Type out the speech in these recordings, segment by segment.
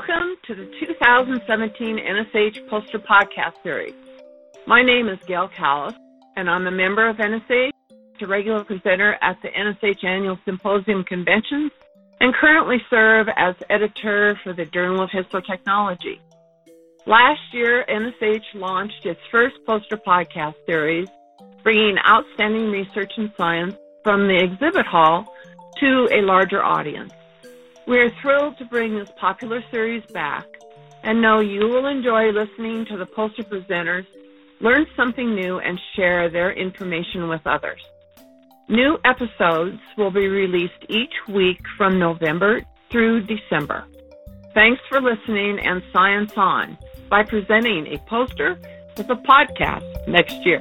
Welcome to the 2017 NSH Poster Podcast Series. My name is Gayle Callis, and I'm a member of NSH, a regular presenter at the NSH Annual Symposium Conventions, and currently serve as editor for the Journal of Histotechnology. Last year, NSH launched its first poster podcast series, bringing outstanding research and science from the exhibit hall to a larger audience. We are thrilled to bring this popular series back and know you will enjoy listening to the poster presenters, learn something new, and share their information with others. New episodes will be released each week from November through December. Thanks for listening and Science On by presenting a poster with a podcast next year.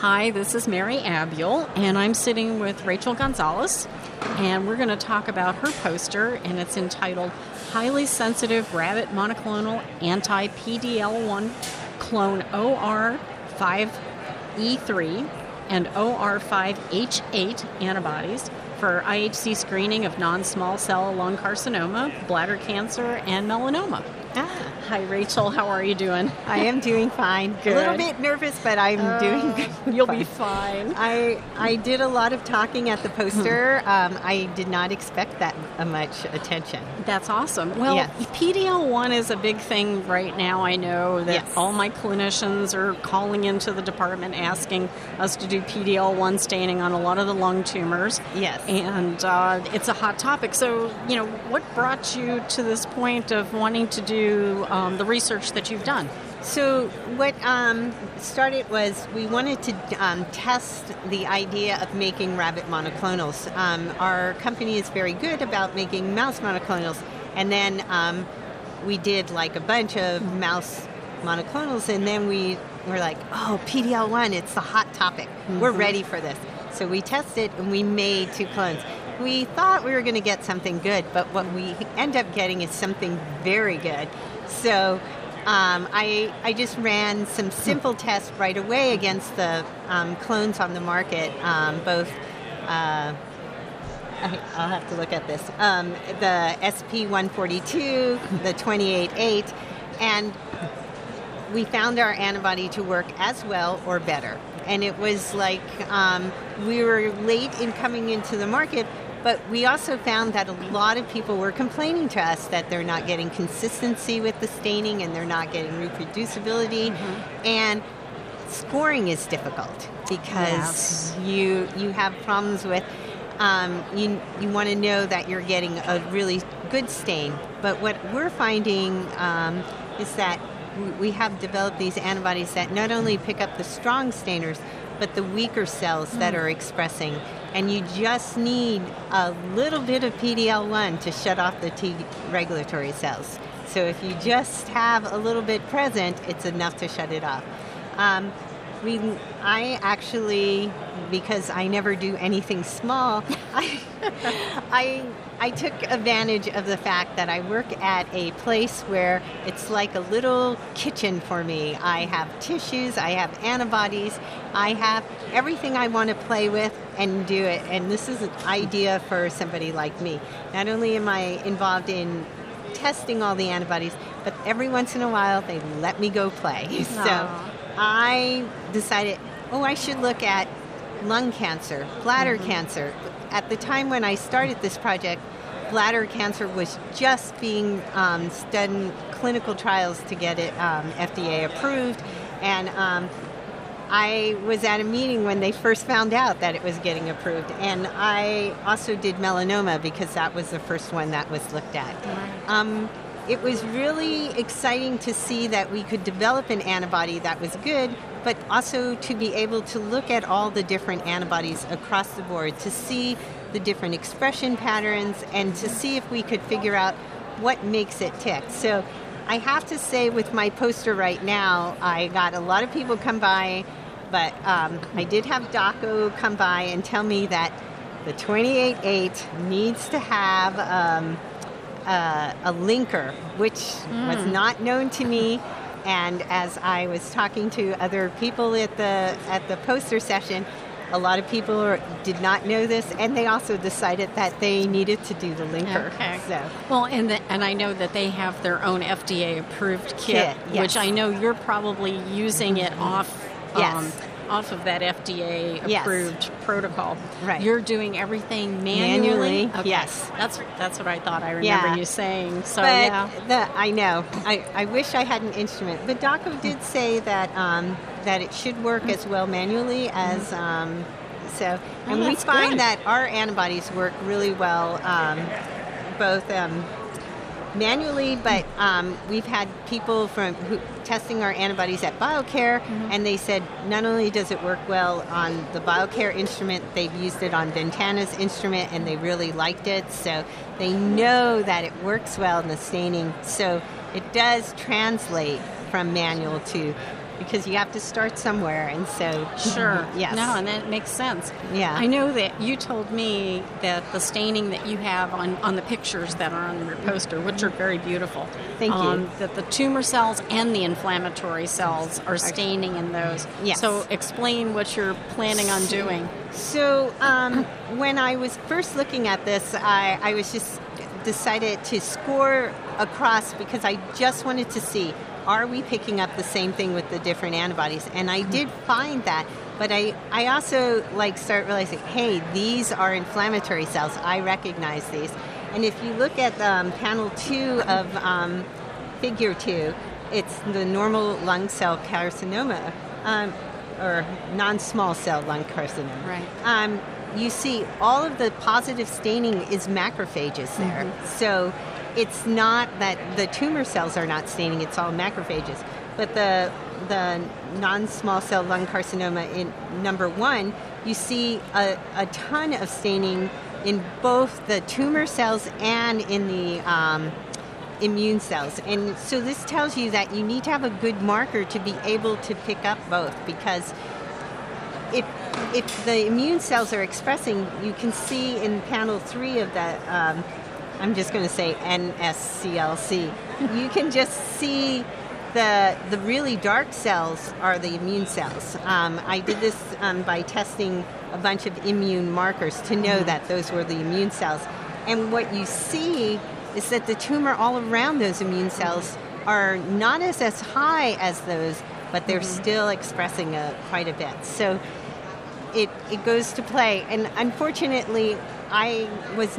Hi, this is Mary Abiel, and I'm sitting with Rachel Gonzalez, and we're going to talk about her poster, and it's entitled Highly Sensitive Rabbit Monoclonal Anti PDL1 Clone OR5E3 and OR5H8 antibodies for IHC screening of non small cell lung carcinoma, bladder cancer, and melanoma. Ah. Hi, Rachel. How are you doing? I am doing fine. Good. A little bit nervous, but I'm Uh, doing good. You'll be fine. I I did a lot of talking at the poster. um, I did not expect that much attention. That's awesome. Well, Yes. PDL1 is a big thing right now. I know that Yes. all my clinicians are calling into the department asking us to do PDL1 staining on a lot of the lung tumors. Yes. And uh, it's a hot topic. So, you know, what brought you to this point of wanting to do um, the research that you've done? So what um, started was we wanted to um, test the idea of making rabbit monoclonals. Um, our company is very good about making mouse monoclonals, and then um, we did like a bunch of mouse monoclonals, and then we were like, oh, PDL1, it's the hot topic. We're ready for this. So we tested and we made two clones. We thought we were going to get something good, but what we end up getting is something very good. So um, I, I just ran some simple tests right away against the um, clones on the market, um, both. Uh, I'll have to look at this. Um, the SP142, the 288, and we found our antibody to work as well or better. And it was like um, we were late in coming into the market, but we also found that a lot of people were complaining to us that they're not getting consistency with the staining and they're not getting reproducibility. And scoring is difficult because you you have problems with um, you you want to know that you're getting a really good stain. But what we're finding um, is that we have developed these antibodies that not only pick up the strong stainers, but the weaker cells that are expressing. And you just need a little bit of PDL1 to shut off the T regulatory cells. So if you just have a little bit present, it's enough to shut it off. Um, we, I actually, because I never do anything small, I, I, I took advantage of the fact that I work at a place where it's like a little kitchen for me. I have tissues, I have antibodies, I have everything I want to play with and do it. And this is an idea for somebody like me. Not only am I involved in testing all the antibodies, but every once in a while they let me go play. So Aw. I decided, oh, I should look at lung cancer, bladder cancer. At the time when I started this project, bladder cancer was just being um, done clinical trials to get it um, FDA approved, and um, I was at a meeting when they first found out that it was getting approved, and I also did melanoma because that was the first one that was looked at. It was really exciting to see that we could develop an antibody that was good, but also to be able to look at all the different antibodies across the board to see the different expression patterns and to see if we could figure out what makes it tick. So I have to say, with my poster right now, I got a lot of people come by, but um, I did have Dako come by and tell me that the 28.8 needs to have um, uh, a linker, which was not known to me. And as I was talking to other people at the at the poster session, a lot of people are, did not know this, and they also decided that they needed to do the linker. Okay. So, Well, and the, and I know that they have their own FDA approved kit, Kit, yes. which I know you're probably using it off. Yes. Um, off of that FDA Yes. approved protocol. Right. You're doing everything manually. Manually, yes. That's that's what I thought I remember Yeah. you saying. So but yeah. the, I know. I, I wish I had an instrument, but Dako did say that um, that it should work as well manually as. Um, so, and we Mm-hmm. find good. that our antibodies work really well, um, both um, manually, but um, we've had people from who, testing our antibodies at BioCare, Mm-hmm. and they said not only does it work well on the BioCare instrument, they've used it on Ventana's instrument, and they really liked it. So they know that it works well in the staining. So it does translate from manual to because you have to start somewhere, and so Sure. yes, No, and that makes sense. Yeah. I know that you told me that the staining that you have on, on the pictures that are on your poster, which are very beautiful. Thank you. um, That the tumor cells and the inflammatory cells are staining in those. Yes. So explain what you're planning on doing. So um, when I was first looking at this, I, I was just decided to score across because I just wanted to see are we picking up the same thing with the different antibodies, and I did find that. But I, I also like start realizing, hey, these are inflammatory cells. I recognize these. And if you look at um, panel two of um, figure two, it's the normal lung cell carcinoma, um, or non-small cell lung carcinoma. Right. Um, you see all of the positive staining is macrophages there. So it's not that the tumor cells are not staining, it's all macrophages. But the the non-small cell lung carcinoma in number one, you see a, a ton of staining in both the tumor cells and in the um, immune cells. And so this tells you that you need to have a good marker to be able to pick up both because if if the immune cells are expressing, you can see in panel three of that. Um, I'm just going to say NSCLC. you can just see the the really dark cells are the immune cells. Um, I did this um, by testing a bunch of immune markers to know that those were the immune cells. And what you see is that the tumor all around those immune cells are not as as high as those, but they're still expressing a, quite a bit. So it, it goes to play. And unfortunately, I was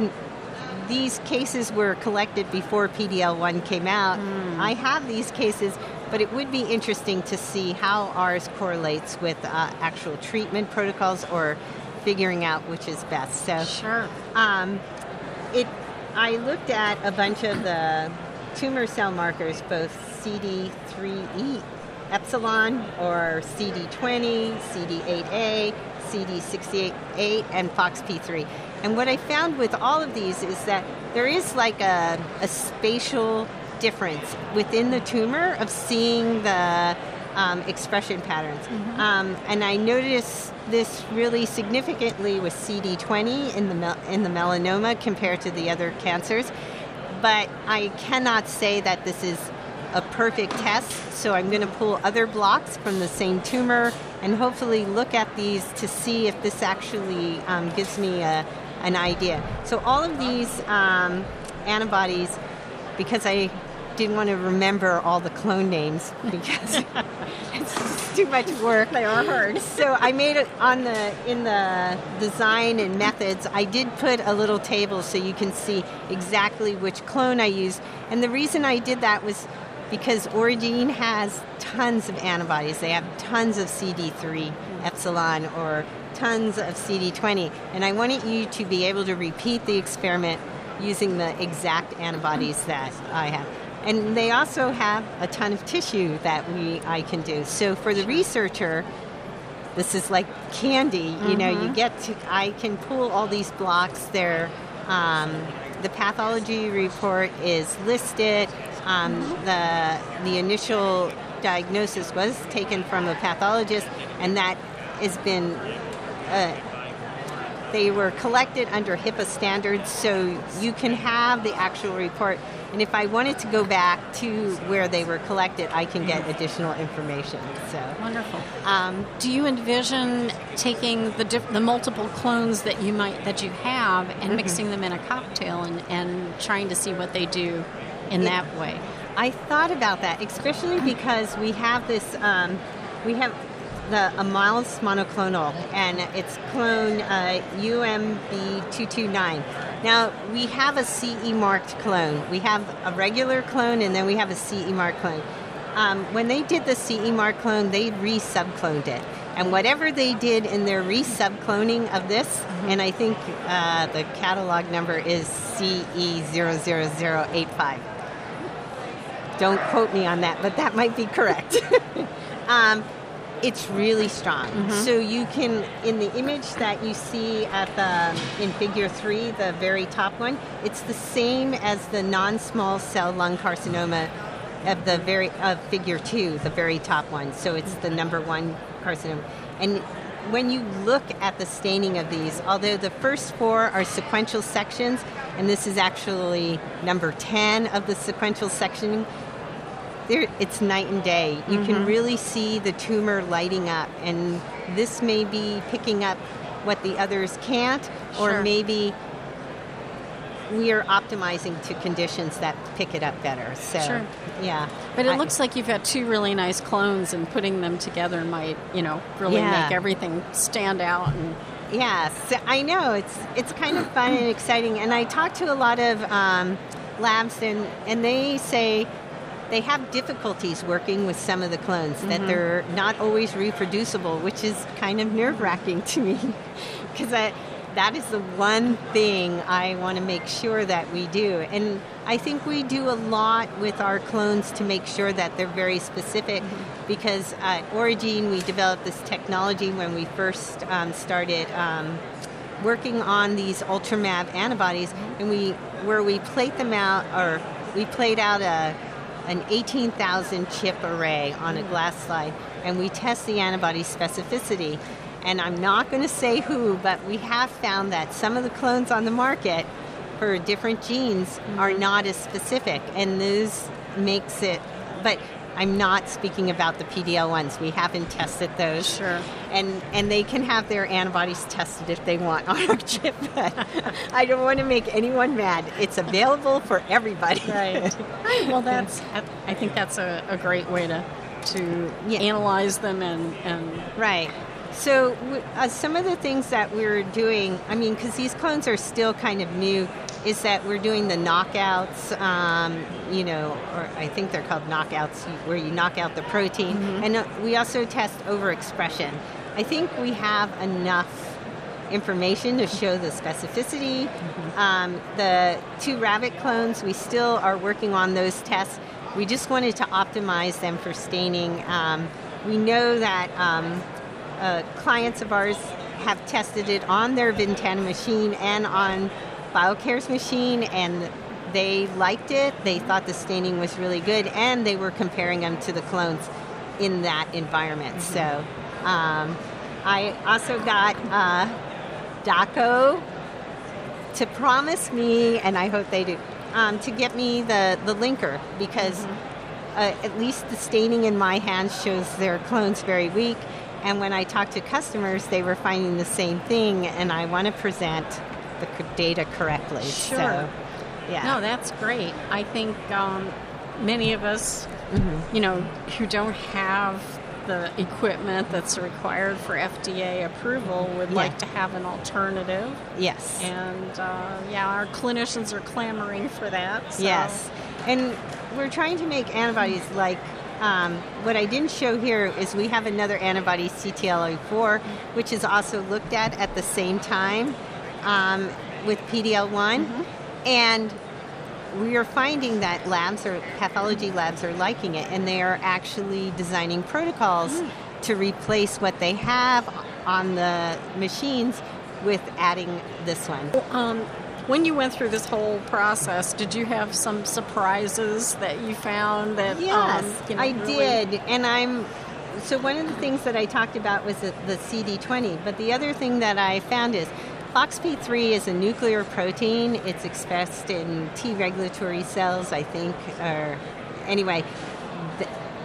these cases were collected before PDL1 came out. I have these cases, but it would be interesting to see how ours correlates with uh, actual treatment protocols or figuring out which is best. So Sure. um, it, I looked at a bunch of the tumor cell markers, both CD3E epsilon or CD20, CD8A, CD68, and FOXP3. And what I found with all of these is that there is like a, a spatial difference within the tumor of seeing the um, expression patterns. Um, and I noticed this really significantly with CD20 in the mel- in the melanoma compared to the other cancers. But I cannot say that this is a perfect test, so I'm going to pull other blocks from the same tumor and hopefully look at these to see if this actually um, gives me a, an idea. So all of these um, antibodies, because I didn't want to remember all the clone names because it's too much work. They are hard. So I made it on the in the design and methods. I did put a little table so you can see exactly which clone I used. And the reason I did that was because OriGene has tons of antibodies. They have tons of CD3 epsilon or tons of CD20. And I wanted you to be able to repeat the experiment using the exact antibodies that I have. And they also have a ton of tissue that we I can do. So for the researcher, this is like candy. You know, you get to I can pull all these blocks. They're um, the pathology report is listed. Um, the the initial diagnosis was taken from a pathologist, and that has been uh, they were collected under HIPAA standards, so you can have the actual report. And if I wanted to go back to where they were collected, I can get additional information. So wonderful. Um, Do you envision taking the diff- the multiple clones that you might that you have and mm-hmm. mixing them in a cocktail and, and trying to see what they do in it, that way? I thought about that, especially because we have this. Um, we have the a mouse monoclonal, and it's clone uh, UMB229. Now we have a CE marked clone. We have a regular clone, and then we have a CE marked clone. Um, when they did the CE mark clone, they re-subcloned it. And whatever they did in their re-subcloning of this, mm-hmm. and I think uh, the catalog number is CE00085. Don't quote me on that, but that might be correct. um, it's really strong. Mm-hmm. So you can, in the image that you see at the in Figure Three, the very top one, it's the same as the non-small cell lung carcinoma of the very of Figure Two, the very top one. So it's the number one carcinoma, and when you look at the staining of these, although the first four are sequential sections, and this is actually number 10 of the sequential section, it's night and day. You mm-hmm. can really see the tumor lighting up, and this may be picking up what the others can't, or sure. maybe we are optimizing to conditions that pick it up better. So, sure. yeah. But it I, looks like you've got two really nice clones, and putting them together might, you know, really yeah. make everything stand out. And yes, I know it's it's kind of fun and exciting. And I talk to a lot of um, labs, and and they say they have difficulties working with some of the clones, mm-hmm. that they're not always reproducible, which is kind of nerve wracking to me because that is the one thing I want to make sure that we do. And I think we do a lot with our clones to make sure that they're very specific mm-hmm. because at OriGene we developed this technology when we first um, started. Um, working on these ultramab antibodies and we where we plate them out or we played out a an 18,000 chip array on a glass slide, and we test the antibody specificity. And I'm not going to say who, but we have found that some of the clones on the market for different genes mm-hmm. are not as specific, and this makes it. But I'm not speaking about the PDL ones. We haven't tested those. Sure. And and they can have their antibodies tested if they want on our chip. But I don't want to make anyone mad. It's available for everybody. Right. well, that's. I think that's a, a great way to to yeah. analyze them and and right. So uh, some of the things that we're doing, I mean, because these clones are still kind of new, is that we're doing the knockouts, um, you know, or I think they're called knockouts, where you knock out the protein. Mm-hmm. And uh, we also test overexpression. I think we have enough information to show the specificity. Mm-hmm. Um, the two rabbit clones, we still are working on those tests. We just wanted to optimize them for staining. Um, we know that um, uh, clients of ours have tested it on their Ventana machine and on BioCare's machine, and they liked it. They thought the staining was really good, and they were comparing them to the clones in that environment. Mm-hmm. So um, I also got uh, Dako to promise me, and I hope they do, um, to get me the, the linker because mm-hmm. uh, at least the staining in my hands shows their clones very weak. And when I talked to customers, they were finding the same thing, and I want to present the data correctly. Sure. So, yeah. No, that's great. I think um, many of us, mm-hmm. you know, who don't have the equipment that's required for FDA approval would yeah. like to have an alternative. Yes. And uh, yeah, our clinicians are clamoring for that. So. Yes. And we're trying to make antibodies like um, what I didn't show here is we have another antibody, CTLA4, which is also looked at at the same time um, with PDL one, mm-hmm. and we are finding that labs or pathology labs are liking it, and they are actually designing protocols mm. to replace what they have on the machines with adding this one. Um, when you went through this whole process, did you have some surprises that you found that? Yes, um, you know, I really... did, and I'm so one of the things that I talked about was the, the, CD20, but the other thing that I found is FOXP3 is a nuclear protein. It's expressed in T regulatory cells, I think, or anyway.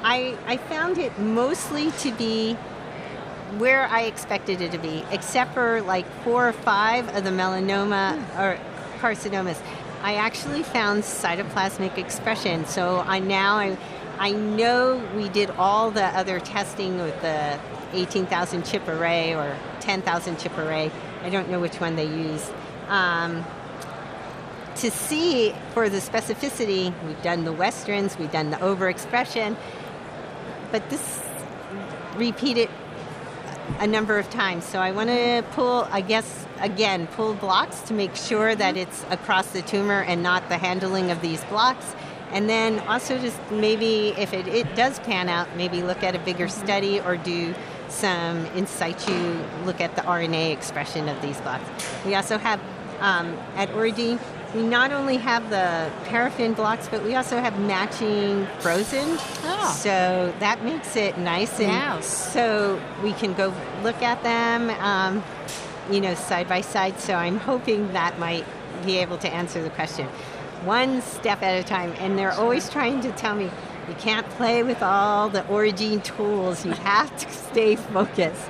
I, I found it mostly to be where I expected it to be, except for like four or five of the melanoma hmm. or carcinomas. I actually found cytoplasmic expression. So I now I, I know we did all the other testing with the 18,000 chip array or 10,000 chip array. I don't know which one they used. Um, to see for the specificity, we've done the westerns, we've done the overexpression, but this repeated a number of times. So I want to pull, I guess, again, pull blocks to make sure that mm-hmm. it's across the tumor and not the handling of these blocks. And then also just maybe if it, it does pan out, maybe look at a bigger mm-hmm. study or do some in situ look at the RNA expression of these blocks. We also have um, at OriGene, we not only have the paraffin blocks, but we also have matching frozen. Oh. So that makes it nice and so we can go look at them, um, you know, side by side. So I'm hoping that might be able to answer the question one step at a time. And they're always trying to tell me, you can't play with all the OriGene tools. You have to stay focused.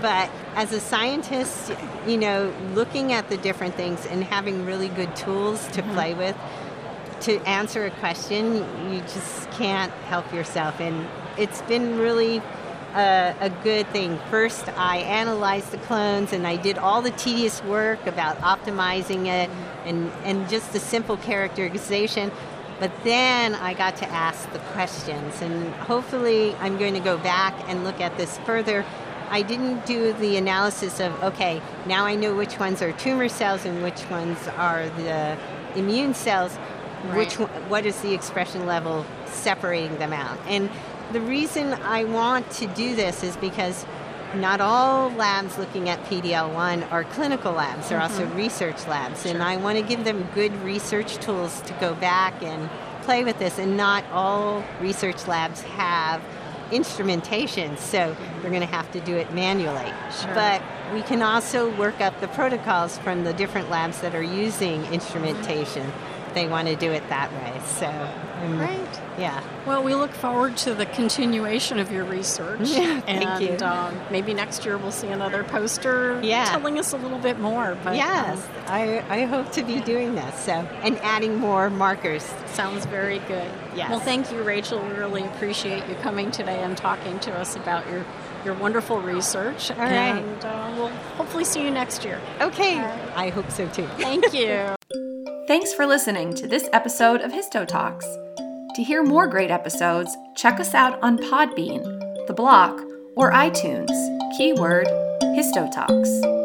But as a scientist, you know, looking at the different things and having really good tools to mm-hmm. play with to answer a question, you just can't help yourself. And it's been really a, a, good thing. First, I analyzed the clones and I did all the tedious work about optimizing it and, and just the simple characterization. But then I got to ask the questions, and hopefully, I'm going to go back and look at this further. I didn't do the analysis of, okay, now I know which ones are tumor cells and which ones are the immune cells. Right. Which what is the expression level separating them out? And the reason I want to do this is because not all labs looking at PD-L1 are clinical labs. They're mm-hmm. also research labs. Sure. And I want to give them good research tools to go back and play with this. And not all research labs have instrumentation, so they're going to have to do it manually. Sure. But we can also work up the protocols from the different labs that are using instrumentation they want to do it that way. So, right. Yeah. Well, we look forward to the continuation of your research. Yeah, thank and, you. Um, maybe next year we'll see another poster yeah. telling us a little bit more. But, yes, um, I, I hope to be doing this. So, and adding more markers. Sounds very good. Yes. Well, thank you, Rachel. We really appreciate you coming today and talking to us about your your wonderful research. All right. And uh, we'll hopefully see you next year. Okay. I hope so too. Thank you. Thanks for listening to this episode of Histo Talks. To hear more great episodes, check us out on Podbean, The Block, or iTunes. Keyword Histo Talks.